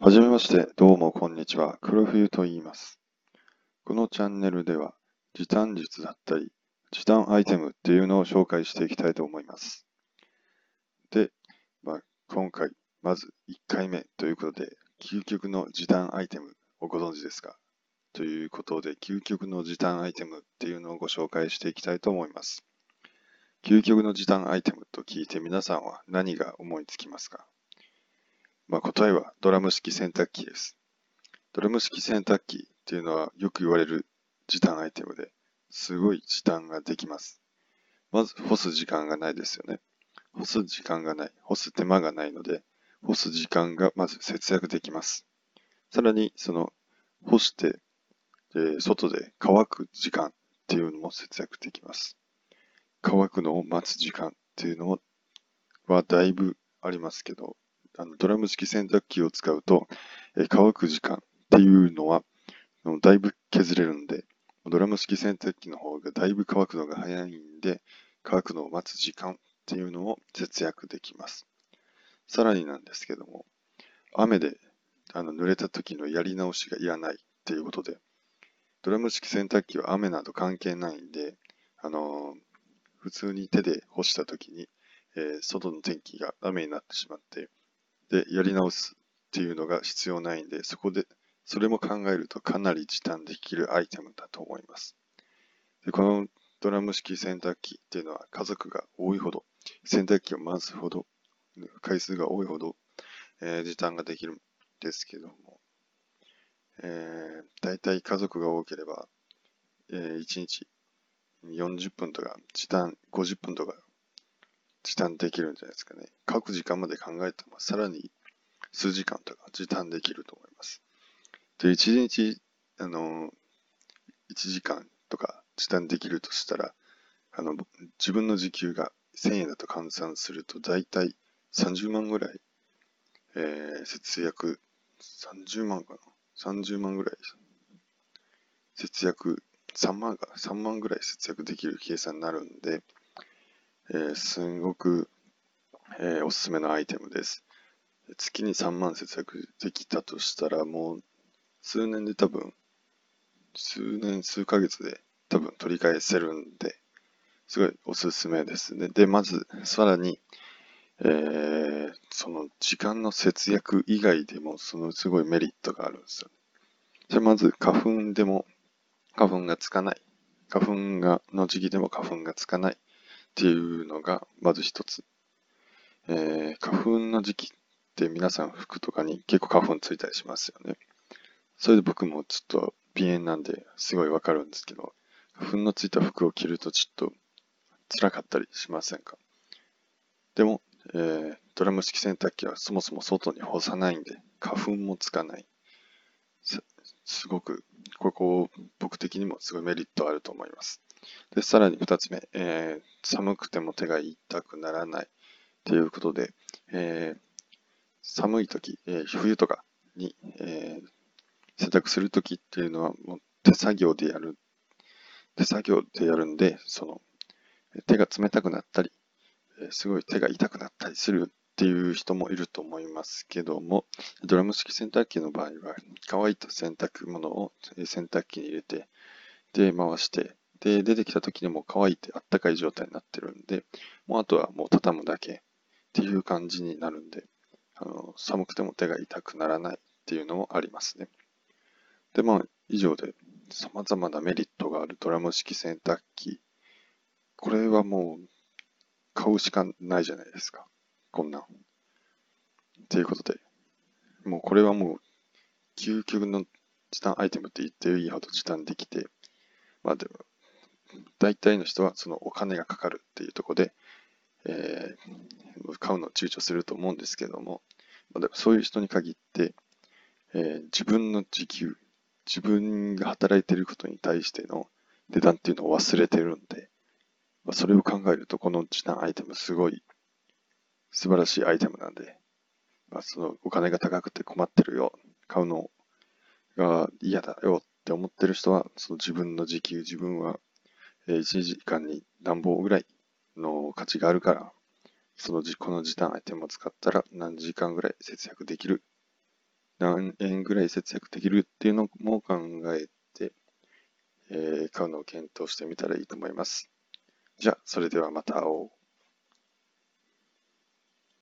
はじめまして、どうもこんにちは。黒冬と言います。このチャンネルでは、時短術だったり、時短アイテムっていうのを紹介していきたいと思います。で、まあ、今回、まず1回目ということで、究極の時短アイテムをご存知ですか？ということで、究極の時短アイテムっていうのをご紹介していきたいと思います。究極の時短アイテムと聞いて皆さんは何が思いつきますか？まあ、答えはドラム式洗濯機です。ドラム式洗濯機っていうのはよく言われる時短アイテムで、すごい時短ができます。まず干す時間がないですよね。干す時間がない、干す手間がないので、干す時間がまず節約できます。さらに、その干して、え外で乾く時間っていうのも節約できます。乾くのを待つ時間っていうのはだいぶありますけど、あのドラム式洗濯機を使うと、え乾く時間っていうのはだいぶ削れるんで、ドラム式洗濯機の方がだいぶ乾くのが早いんで、乾くのを待つ時間っていうのを節約できます。さらになんですけども、雨であの濡れた時のやり直しがいらないっていうことで、ドラム式洗濯機は雨など関係ないんで、あのー普通に手で干した時に、えー外の天気が雨になってしまって、で、やり直すっていうのが必要ないんで、そこで、それも考えるとかなり時短できるアイテムだと思います。でこのドラム式洗濯機っていうのは家族が多いほど、洗濯機を回すほど、回数が多いほど、えー時短ができるんですけども、えー、大体家族が多ければ、えー1日40分とか、時短50分とか、時短できるんじゃないですかね。書く時間まで考えても、さらに数時間とか時短できると思います。で、1日、あの、1時間とか時短できるとしたら、あの、自分の時給が1000円だと換算すると、だいたい30万ぐらい、えー節約、30万かな ?30 万ぐらい節約、3万か、3万ぐらい節約できる計算になるんで、えーすんごく、えーおすすめのアイテムです。月に3万節約できたとしたら、もう数年で多分、数年、数ヶ月で多分取り返せるんで、すごいおすすめですね。で、まず、さらに、えーその時間の節約以外でも、そのすごいメリットがあるんですよ。じゃまず、花粉でも花粉がつかない。花粉がの時期でも花粉がつかないっていうのが、まず一つ。えー花粉の時期って皆さん服とかに結構花粉ついたりしますよね。それで僕もちょっと鼻炎なんですごいわかるんですけど、花粉のついた服を着るとちょっと辛かったりしませんか？でも、えードラム式洗濯機はそもそも外に干さないんで、花粉もつかない。すすごく、ここ、僕的にもすごいメリットあると思います。で、さらに二つ目、えー寒くても手が痛くならないということで、えー寒い時、えー冬とかに、えー洗濯する時っていうのはもう手作業でやる、手作業でやるんで、その手が冷たくなったり、えすごい手が痛くなったりするっていう人もいると思いますけども、ドラム式洗濯機の場合は、乾いた洗濯物をえー洗濯機に入れて、で、回して、で、出てきた時にも乾いてあったかい状態になってるんで、もうあとはもう畳むだけっていう感じになるんで、あの寒くても手が痛くならないっていうのもありますね。で、まあ、以上で様々なメリットがあるドラム式洗濯機。これはもう買うしかないじゃないですか。こんなん。ということで、もうこれはもう究極の時短アイテムって言っていいほど時短できて、まあでも、大体の人はそのお金がかかるっていうところで、えー買うのを躊躇すると思うんですけども、まあ、そういう人に限って、えー自分の時給、自分が働いていることに対しての値段っていうのを忘れてるんで、まあ、それを考えるとこの時短アイテムすごい素晴らしいアイテムなんで、まあ、そのお金が高くて困ってるよ、買うのが嫌だよって思ってる人は、その自分の時給、自分は1時間に何本ぐらいの価値があるから、そのこの時短アイテムを使ったら何時間ぐらい節約できる何円ぐらい節約できるっていうのも考えて、えー買うのを検討してみたらいいと思います。じゃあ、それではまた会おう。